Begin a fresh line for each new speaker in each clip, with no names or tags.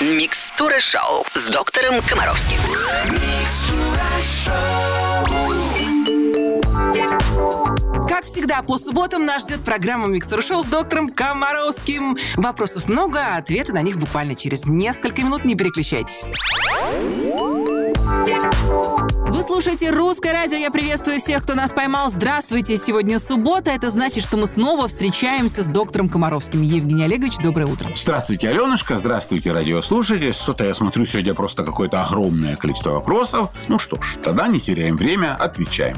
Микстура шоу с доктором Комаровским.
Как всегда, по субботам нас ждет программа «Микстер Шоу» с доктором Комаровским. Вопросов много, а ответы на них буквально через несколько минут. Не переключайтесь. Вы слушаете «Русское радио». Я приветствую всех, кто нас поймал. Здравствуйте. Сегодня суббота. Это значит, что мы снова встречаемся с доктором Комаровским. Евгений Олегович, доброе утро.
Здравствуйте, Аленушка. Здравствуйте, радиослушатели. Что-то я смотрю сегодня просто какое-то огромное количество вопросов. Ну что ж, тогда не теряем время, отвечаем.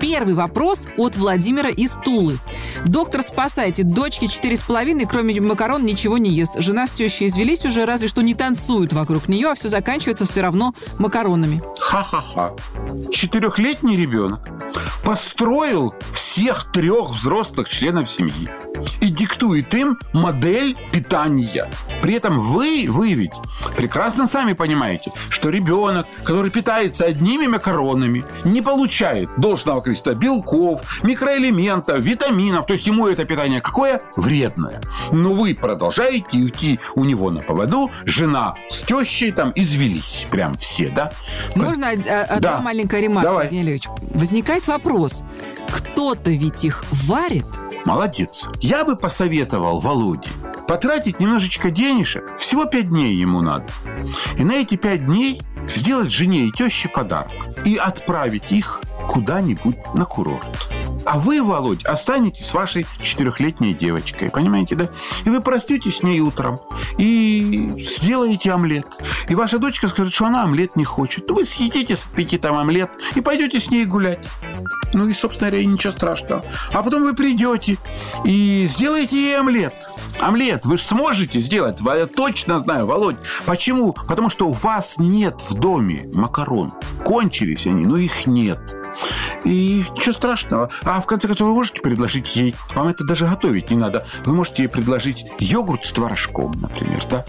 Первый вопрос от Владимира из Тулы. Доктор, спасайте. Дочке четыре с половиной, кроме макарон, ничего не ест. Жена с тещей извелись уже, разве что не танцуют вокруг нее, а все заканчивается все равно макаронами.
Ха-ха-ха. Четырехлетний ребенок построил всех трех взрослых членов семьи диктует им модель питания. При этом вы, вы ведь прекрасно сами понимаете, что ребенок, который питается одними макаронами, не получает должного количества белков, микроэлементов, витаминов. То есть ему это питание какое? Вредное. Но вы продолжаете идти у него на поводу. Жена с тещей там извелись. Прям все, да?
Можно а- одна
Да.
маленькая ремарка,
Давай.
Возникает вопрос. Кто-то ведь их варит?
Молодец. Я бы посоветовал Володе потратить немножечко денежек. Всего пять дней ему надо. И на эти пять дней сделать жене и теще подарок. И отправить их куда-нибудь на курорт. А вы, Володь, останетесь с вашей четырехлетней девочкой, понимаете, да? И вы проститесь с ней утром и сделаете омлет. И ваша дочка скажет, что она омлет не хочет. Ну, Вы съедите с аппетитом омлет и пойдете с ней гулять. Ну и, собственно говоря, ничего страшного. А потом вы придете и сделаете ей омлет. Омлет вы же сможете сделать, я точно знаю, Володь. Почему? Потому что у вас нет в доме макарон. Кончились они, но их нет. И ничего страшного. А в конце концов, вы можете предложить ей, вам это даже готовить не надо, вы можете ей предложить йогурт с творожком, например, да?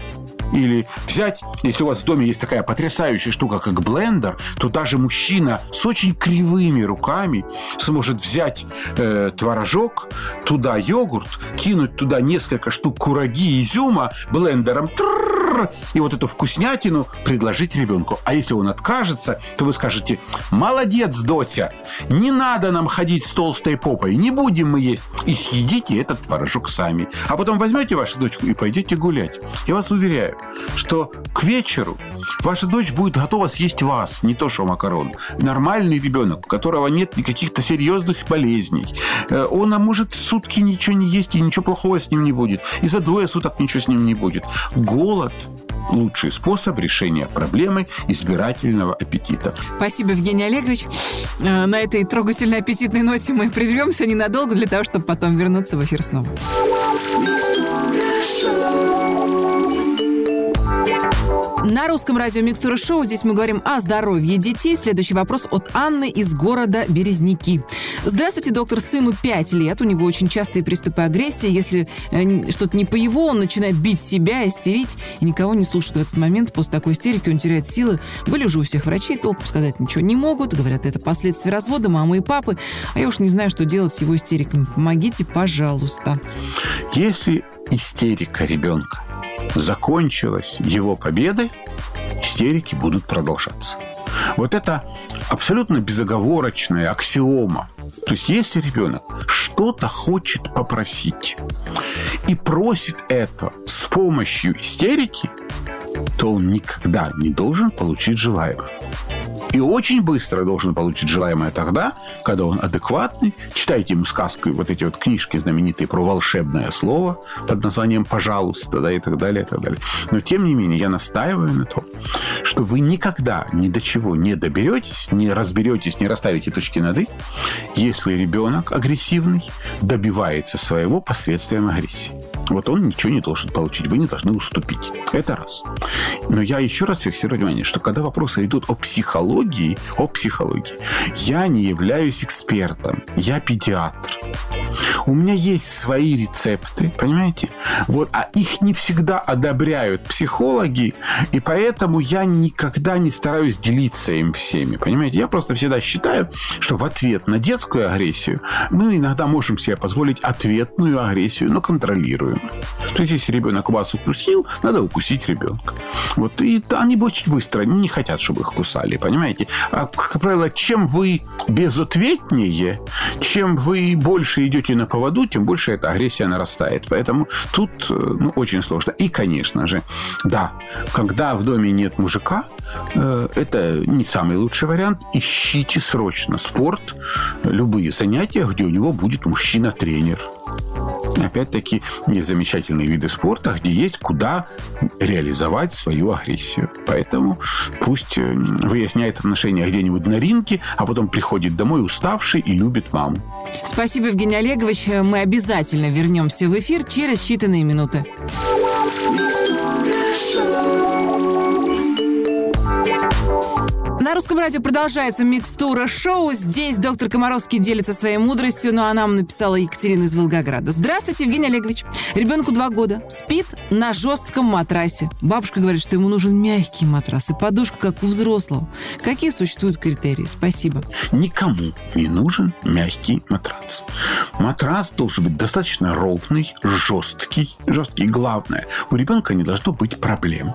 Или взять, если у вас в доме есть такая потрясающая штука, как блендер, то даже мужчина с очень кривыми руками сможет взять э, творожок, туда йогурт, кинуть туда несколько штук кураги изюма блендером, трррр, и вот эту вкуснятину предложить ребенку. А если он откажется, то вы скажете, молодец, Дотя, не надо нам ходить с толстой попой, не будем мы есть. И съедите этот творожок сами. А потом возьмете вашу дочку и пойдете гулять. Я вас уверяю, что к вечеру ваша дочь будет готова съесть вас, не то что макарон. Нормальный ребенок, у которого нет никаких-то серьезных болезней. Э, Он а может сутки ничего не есть, и ничего плохого с ним не будет. И за двое суток ничего с ним не будет. Голод – лучший способ решения проблемы избирательного аппетита.
Спасибо, Евгений Олегович. Э, На этой трогательной аппетитной ноте мы прервемся ненадолго для того, чтобы потом вернуться в эфир снова. На русском радио Микстура Шоу здесь мы говорим о здоровье детей. Следующий вопрос от Анны из города Березники. Здравствуйте, доктор. Сыну 5 лет. У него очень частые приступы агрессии. Если э, что-то не по его, он начинает бить себя, истерить и никого не слушает в этот момент. После такой истерики он теряет силы. Были уже у всех врачей, толком сказать ничего не могут. Говорят, это последствия развода мамы и папы. А я уж не знаю, что делать с его истериками. Помогите, пожалуйста.
Если истерика ребенка закончилась его победой, истерики будут продолжаться. Вот это абсолютно безоговорочная аксиома. То есть, если ребенок что-то хочет попросить и просит это с помощью истерики, то он никогда не должен получить желаемое. И очень быстро должен получить желаемое тогда, когда он адекватный. Читайте ему сказку, вот эти вот книжки знаменитые про волшебное слово под названием «Пожалуйста», да, и так далее, и так далее. Но, тем не менее, я настаиваю на том, что вы никогда ни до чего не доберетесь, не разберетесь, не расставите точки над «и», если ребенок агрессивный добивается своего последствием агрессии. Вот он ничего не должен получить, вы не должны уступить. Это раз. Но я еще раз фиксирую внимание, что когда вопросы идут о психологии, о психологии, я не являюсь экспертом, я педиатр. У меня есть свои рецепты, понимаете? Вот, а их не всегда одобряют психологи, и поэтому я никогда не стараюсь делиться им всеми, понимаете? Я просто всегда считаю, что в ответ на детскую агрессию мы иногда можем себе позволить ответную агрессию, но контролируем. То есть, если ребенок вас укусил, надо укусить ребенка. Вот, и они очень быстро не хотят, чтобы их кусали, понимаете? А, как правило, чем вы безответнее, чем вы больше идете на поводу, тем больше эта агрессия нарастает. Поэтому тут э, ну, очень сложно. И, конечно же, да, когда в доме нет мужика, э, это не самый лучший вариант. Ищите срочно спорт, любые занятия, где у него будет мужчина-тренер опять-таки, замечательные виды спорта, где есть куда реализовать свою агрессию. Поэтому пусть э, выясняет отношения где-нибудь на ринке, а потом приходит домой уставший и любит маму.
Спасибо, Евгений Олегович. Мы обязательно вернемся в эфир через считанные минуты. На русском радио продолжается микстура шоу. Здесь доктор Комаровский делится своей мудростью, ну, а нам написала Екатерина из Волгограда. Здравствуйте, Евгений Олегович. Ребенку два года. Спит на жестком матрасе. Бабушка говорит, что ему нужен мягкий матрас и подушка, как у взрослого. Какие существуют критерии? Спасибо.
Никому не нужен мягкий матрас. Матрас должен быть достаточно ровный, жесткий. Жесткий. Главное, у ребенка не должно быть проблем.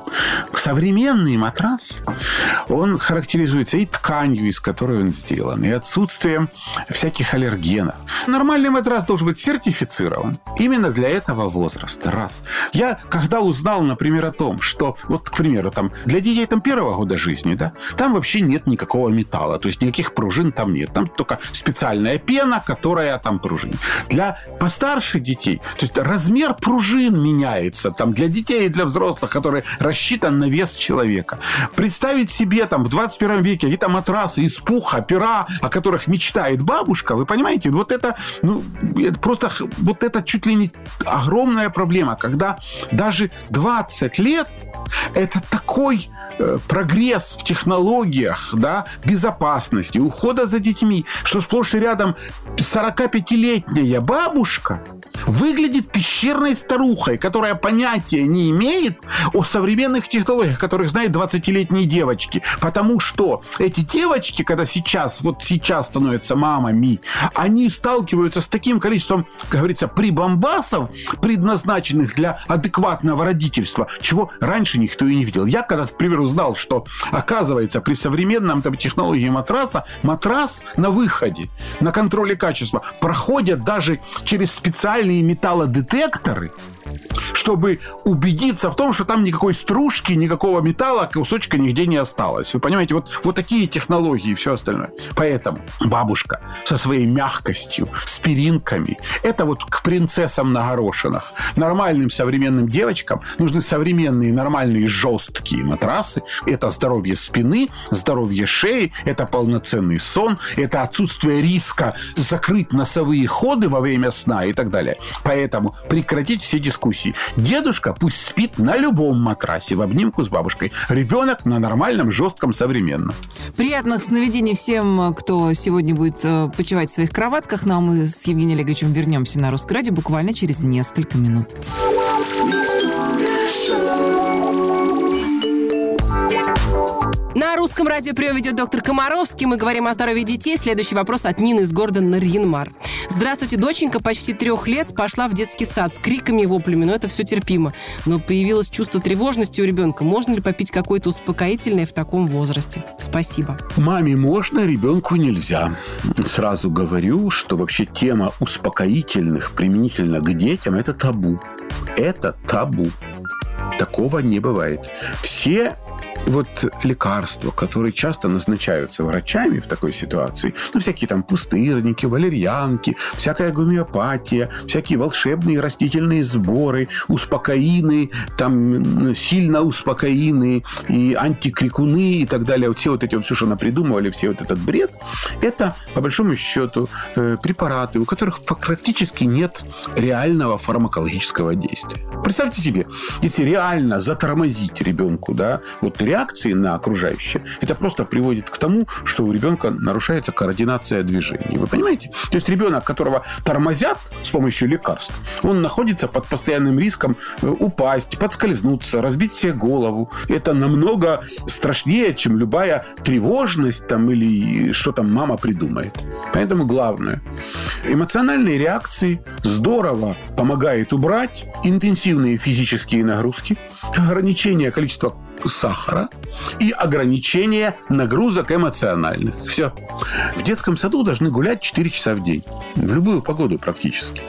Современный матрас, он характеризуется характеризуется и тканью, из которой он сделан, и отсутствием всяких аллергенов. Нормальный матрас должен быть сертифицирован именно для этого возраста. Раз. Я когда узнал, например, о том, что, вот, к примеру, там, для детей там первого года жизни, да, там вообще нет никакого металла, то есть никаких пружин там нет. Там только специальная пена, которая там пружинит. Для постарше детей, то есть размер пружин меняется там для детей и для взрослых, который рассчитан на вес человека. Представить себе там в 21 21 веке, какие-то матрасы из пуха, пера, о которых мечтает бабушка, вы понимаете, вот это, ну, это просто, вот это чуть ли не огромная проблема, когда даже 20 лет это такой прогресс в технологиях, да, безопасности, ухода за детьми, что сплошь и рядом 45-летняя бабушка выглядит пещерной старухой, которая понятия не имеет о современных технологиях, которых знают 20-летние девочки. Потому что эти девочки, когда сейчас, вот сейчас становятся мамами, они сталкиваются с таким количеством, как говорится, прибамбасов, предназначенных для адекватного родительства, чего раньше никто и не видел. Я когда-то, к примеру, узнал, что, оказывается, при современном там, технологии матраса, матрас на выходе, на контроле качества, проходят даже через специальные металлодетекторы, чтобы убедиться в том, что там никакой стружки, никакого металла, кусочка нигде не осталось. Вы понимаете, вот, вот такие технологии и все остальное. Поэтому бабушка со своей мягкостью, с перинками, это вот к принцессам на горошинах. Нормальным современным девочкам нужны современные, нормальные, жесткие матрасы. Это здоровье спины, здоровье шеи, это полноценный сон, это отсутствие риска закрыть носовые ходы во время сна и так далее. Поэтому прекратить все дискуссии. Дедушка пусть спит на любом матрасе в обнимку с бабушкой. Ребенок на нормальном, жестком, современном.
Приятных сновидений всем, кто сегодня будет э, почивать в своих кроватках. Ну а мы с Евгением Олеговичем вернемся на Русское радио буквально через несколько минут. На русском радио прием ведет доктор Комаровский. Мы говорим о здоровье детей. Следующий вопрос от Нины из города Нарьинмар. Здравствуйте, доченька почти трех лет пошла в детский сад с криками и воплями, но это все терпимо. Но появилось чувство тревожности у ребенка. Можно ли попить какое-то успокоительное в таком возрасте? Спасибо.
Маме можно, ребенку нельзя. Сразу говорю, что вообще тема успокоительных применительно к детям – это табу. Это табу. Такого не бывает. Все вот лекарства, которые часто назначаются врачами в такой ситуации, ну, всякие там пустырники, валерьянки, всякая гомеопатия, всякие волшебные растительные сборы, успокоины, там сильно успокоины и антикрикуны и так далее. Вот все вот эти вот все, что напридумывали, все вот этот бред, это, по большому счету, э, препараты, у которых практически нет реального фармакологического действия. Представьте себе, если реально затормозить ребенку, да, вот реально реакции на окружающее, это просто приводит к тому, что у ребенка нарушается координация движений. Вы понимаете? То есть ребенок, которого тормозят с помощью лекарств, он находится под постоянным риском э, упасть, подскользнуться, разбить себе голову. Это намного страшнее, чем любая тревожность там или что там мама придумает. Поэтому главное, эмоциональные реакции здорово помогает убрать интенсивные физические нагрузки, ограничение количества сахара и ограничение нагрузок эмоциональных. Все. В детском саду должны гулять 4 часа в день. В любую погоду практически.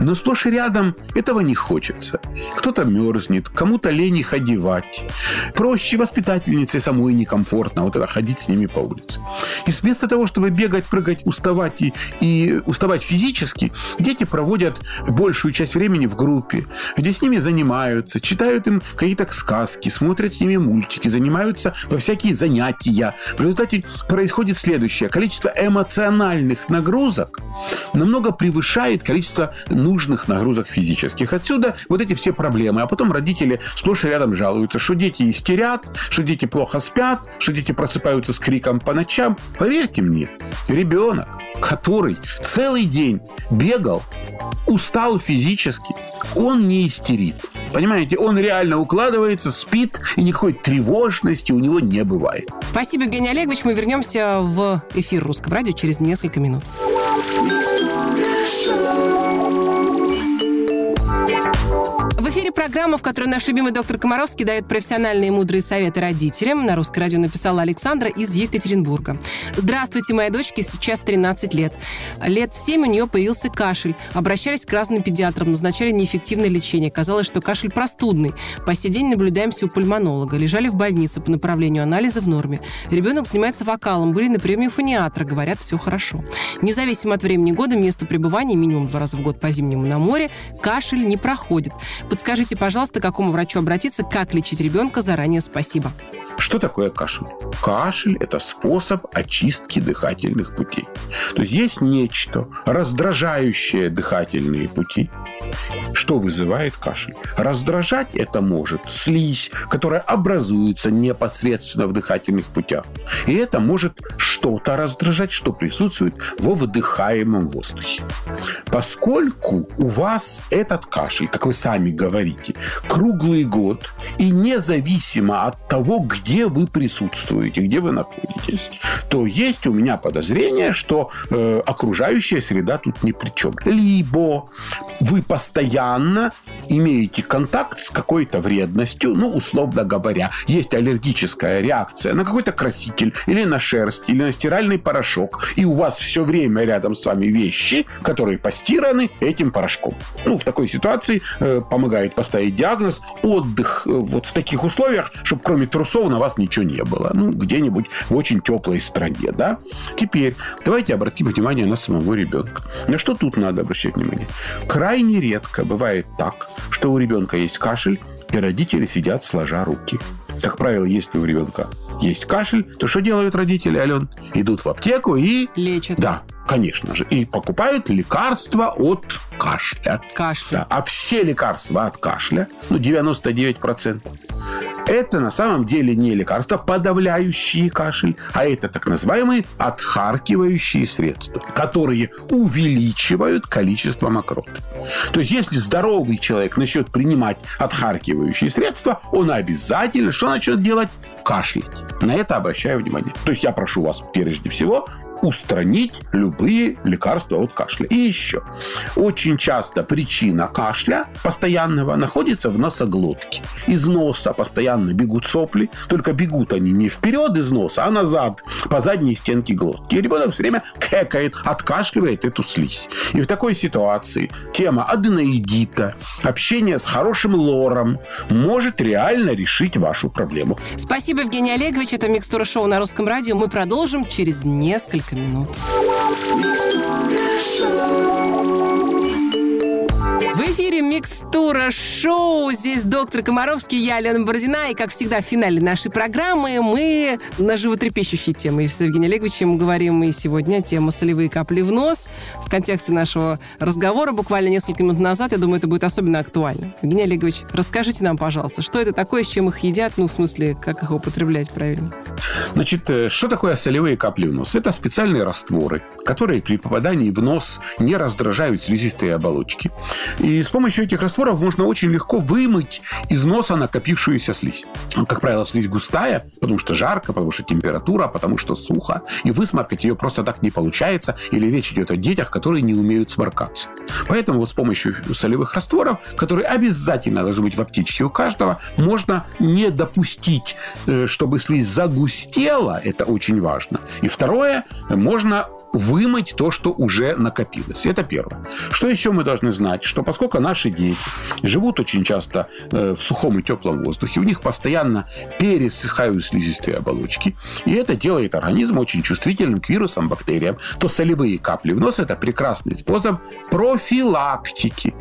Но сплошь и рядом этого не хочется. Кто-то мерзнет, кому-то лень их одевать. Проще воспитательнице самой некомфортно вот это ходить с ними по улице. И вместо того, чтобы бегать, прыгать, уставать и, и уставать физически, дети проводят большую часть времени в группе, где с ними занимаются, читают им какие-то сказки, смотрят с ними мультики, занимаются во всякие занятия. В результате происходит следующее. Количество эмоциональных нагрузок намного превышает количество нужных нагрузок физических. Отсюда вот эти все проблемы. А потом родители сплошь и рядом жалуются, что дети истерят, что дети плохо спят, что дети просыпаются с криком по ночам. Поверьте мне, ребенок, который целый день бегал, устал физически, он не истерит. Понимаете, он реально укладывается, спит, и никакой тревожности у него не бывает.
Спасибо, Евгений Олегович. Мы вернемся в эфир Русского радио через несколько минут. В эфире программа, в которой наш любимый доктор Комаровский дает профессиональные и мудрые советы родителям. На русское радио написала Александра из Екатеринбурга. Здравствуйте, моя дочке сейчас 13 лет. Лет в 7 у нее появился кашель. Обращались к разным педиатрам, назначали неэффективное лечение. Казалось, что кашель простудный. По сей день наблюдаемся у пульмонолога. Лежали в больнице по направлению анализа в норме. Ребенок занимается вокалом. Были на приеме у фониатра. Говорят, все хорошо. Независимо от времени года, место пребывания, минимум два раза в год по зимнему на море, кашель не проходит. Подскажите, пожалуйста, к какому врачу обратиться, как лечить ребенка, заранее спасибо.
Что такое кашель? Кашель – это способ очистки дыхательных путей. То есть есть нечто, раздражающее дыхательные пути, что вызывает кашель. Раздражать это может слизь, которая образуется непосредственно в дыхательных путях. И это может что-то раздражать, что присутствует во вдыхаемом воздухе. Поскольку у вас этот кашель, как вы сами говорите, круглый год и независимо от того, где вы присутствуете, где вы находитесь, то есть у меня подозрение, что э, окружающая среда тут ни при чем. Либо вы постоянно имеете контакт с какой-то вредностью, ну, условно говоря, есть аллергическая реакция на какой-то краситель или на шерсть, или на стиральный порошок, и у вас все время рядом с вами вещи, которые постираны этим порошком. Ну, в такой ситуации э, помогает поставить диагноз отдых э, вот в таких условиях, чтобы кроме трусов на вас ничего не было. Ну, где-нибудь в очень теплой стране, да? Теперь давайте обратим внимание на самого ребенка. На что тут надо обращать внимание? Крайне редко бывает так, что у ребенка есть кашель, и родители сидят сложа руки. Как правило, если у ребенка есть кашель, то что делают родители, Ален? Идут в аптеку и...
Лечат.
Да, конечно же. И покупают лекарства от кашля.
Кашля.
Да, а все лекарства от кашля, ну, 99%, это на самом деле не лекарства, подавляющие кашель, а это так называемые отхаркивающие средства, которые увеличивают количество мокроты. То есть, если здоровый человек начнет принимать отхаркивающие средства, он обязательно что начнет делать? Кашлять. На это обращаю внимание. То есть я прошу вас прежде всего устранить любые лекарства от кашля. И еще. Очень часто причина кашля постоянного находится в носоглотке. Из носа постоянно бегут сопли, только бегут они не вперед из носа, а назад, по задней стенке глотки. И ребенок все время кекает, откашливает эту слизь. И в такой ситуации тема аденоидита, общение с хорошим лором может реально решить вашу проблему.
Спасибо, Евгений Олегович. Это «Микстура шоу» на Русском радио. Мы продолжим через несколько минут. В эфире Микстура Шоу. Здесь доктор Комаровский, я, Лена Бородина. И, как всегда, в финале нашей программы мы на животрепещущие темы. И с Евгением Олеговичем говорим мы сегодня тему солевые капли в нос. В контексте нашего разговора буквально несколько минут назад, я думаю, это будет особенно актуально. Евгений Олегович, расскажите нам, пожалуйста, что это такое, с чем их едят, ну, в смысле, как их употреблять правильно?
Значит, э, что такое солевые капли в нос? Это специальные растворы, которые при попадании в нос не раздражают слизистые оболочки. И с помощью этих растворов можно очень легко вымыть из носа накопившуюся слизь. Ну, как правило, слизь густая, потому что жарко, потому что температура, потому что сухо. И высморкать ее просто так не получается. Или речь идет о детях, которые не умеют сморкаться. Поэтому вот с помощью солевых растворов, которые обязательно должны быть в аптечке у каждого, можно не допустить, э, чтобы слизь загустела. Это очень важно. И второе, можно вымыть то, что уже накопилось. Это первое. Что еще мы должны знать? Что поскольку наши дети живут очень часто э, в сухом и теплом воздухе, у них постоянно пересыхают слизистые оболочки, и это делает организм очень чувствительным к вирусам, бактериям, то солевые капли в нос – это прекрасный способ профилактики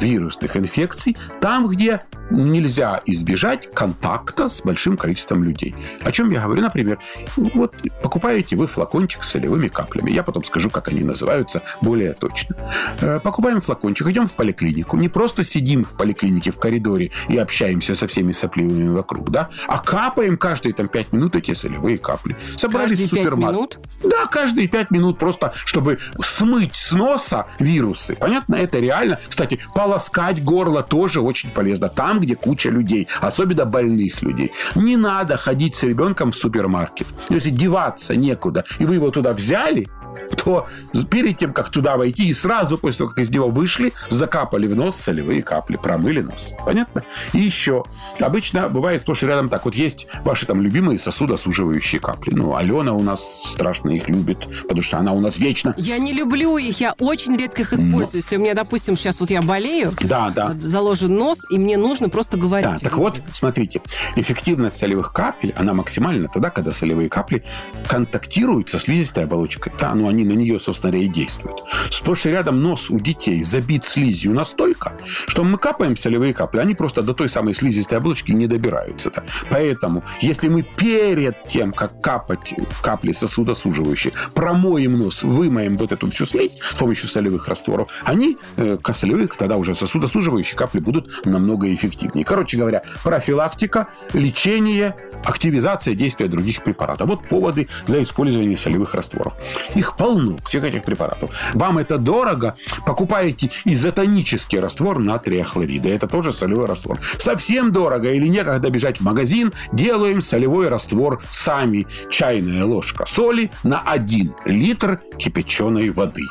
вирусных инфекций там, где нельзя избежать контакта с большим количеством людей. О чем я говорю? Например, вот покупаете вы флакончик с солевыми каплями. Я потом скажу, как они называются более точно. Э, покупаем флакончик, идем в поликлинику. Не просто сидим в поликлинике в коридоре и общаемся со всеми сопливыми вокруг, да, а капаем каждые там 5 минут эти солевые капли.
Собрались каждые в супермаркет. минут?
Да, каждые 5 минут просто, чтобы смыть с носа вирусы. Понятно? Это реально. Кстати, полоскать горло тоже очень полезно. Там, где куча людей, особенно больных людей. Не надо ходить с ребенком в супермаркет. Если деваться некуда, и вы его туда взяли, то перед тем, как туда войти, и сразу после того, как из него вышли, закапали в нос солевые капли, промыли нос. Понятно? И еще. Обычно бывает сплошь и рядом так. Вот есть ваши там любимые сосудосуживающие капли. Ну, Алена у нас страшно их любит, потому что она у нас вечно.
Я не люблю их, я очень редко их использую. Но... Если у меня, допустим, сейчас вот я болею,
да, да.
заложен нос, и мне нужно просто говорить.
Да, так вот, смотрите, эффективность солевых капель, она максимальна тогда, когда солевые капли контактируют со слизистой оболочкой. Да, ну, они на нее, собственно говоря, и действуют. Сплошь и рядом нос у детей забит слизью настолько, что мы капаем солевые капли, они просто до той самой слизистой оболочки не добираются. -то. Поэтому, если мы перед тем, как капать капли сосудосуживающие, промоем нос, вымоем вот эту всю слизь с помощью солевых растворов, они, э, солевые, тогда уже сосудосуживающие капли будут намного эффективнее. Короче говоря, профилактика, лечение, активизация действия других препаратов. Вот поводы для использования солевых растворов. Их полно, всех этих препаратов. Вам это дорого, покупаете изотонический раствор натрия хлорида. Это тоже солевой раствор. Совсем дорого или некогда бежать в магазин, делаем солевой раствор сами. Чайная ложка соли на 1 литр кипяченой воды.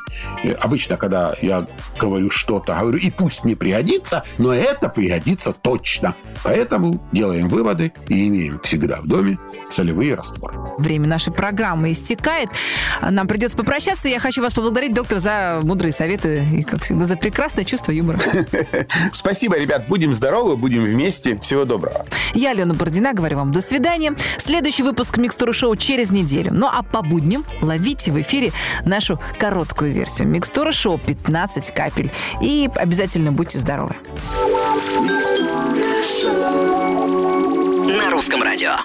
И обычно, когда я говорю что-то, говорю, и пусть не пригодится, но это пригодится точно. Поэтому делаем выводы и имеем всегда в доме солевые растворы.
Время нашей программы истекает. Нам придется попрощаться. Я хочу вас поблагодарить, доктор, за мудрые советы и, как всегда, за прекрасное чувство юмора.
Спасибо, ребят. Будем здоровы, будем вместе. Всего доброго.
Я, Алена Бородина, говорю вам до свидания. Следующий выпуск Микстуры Шоу через неделю. Ну а по будням ловите в эфире нашу короткую версию. Микстура Шоу 15 капель. И обязательно будьте здоровы.
На русском радио.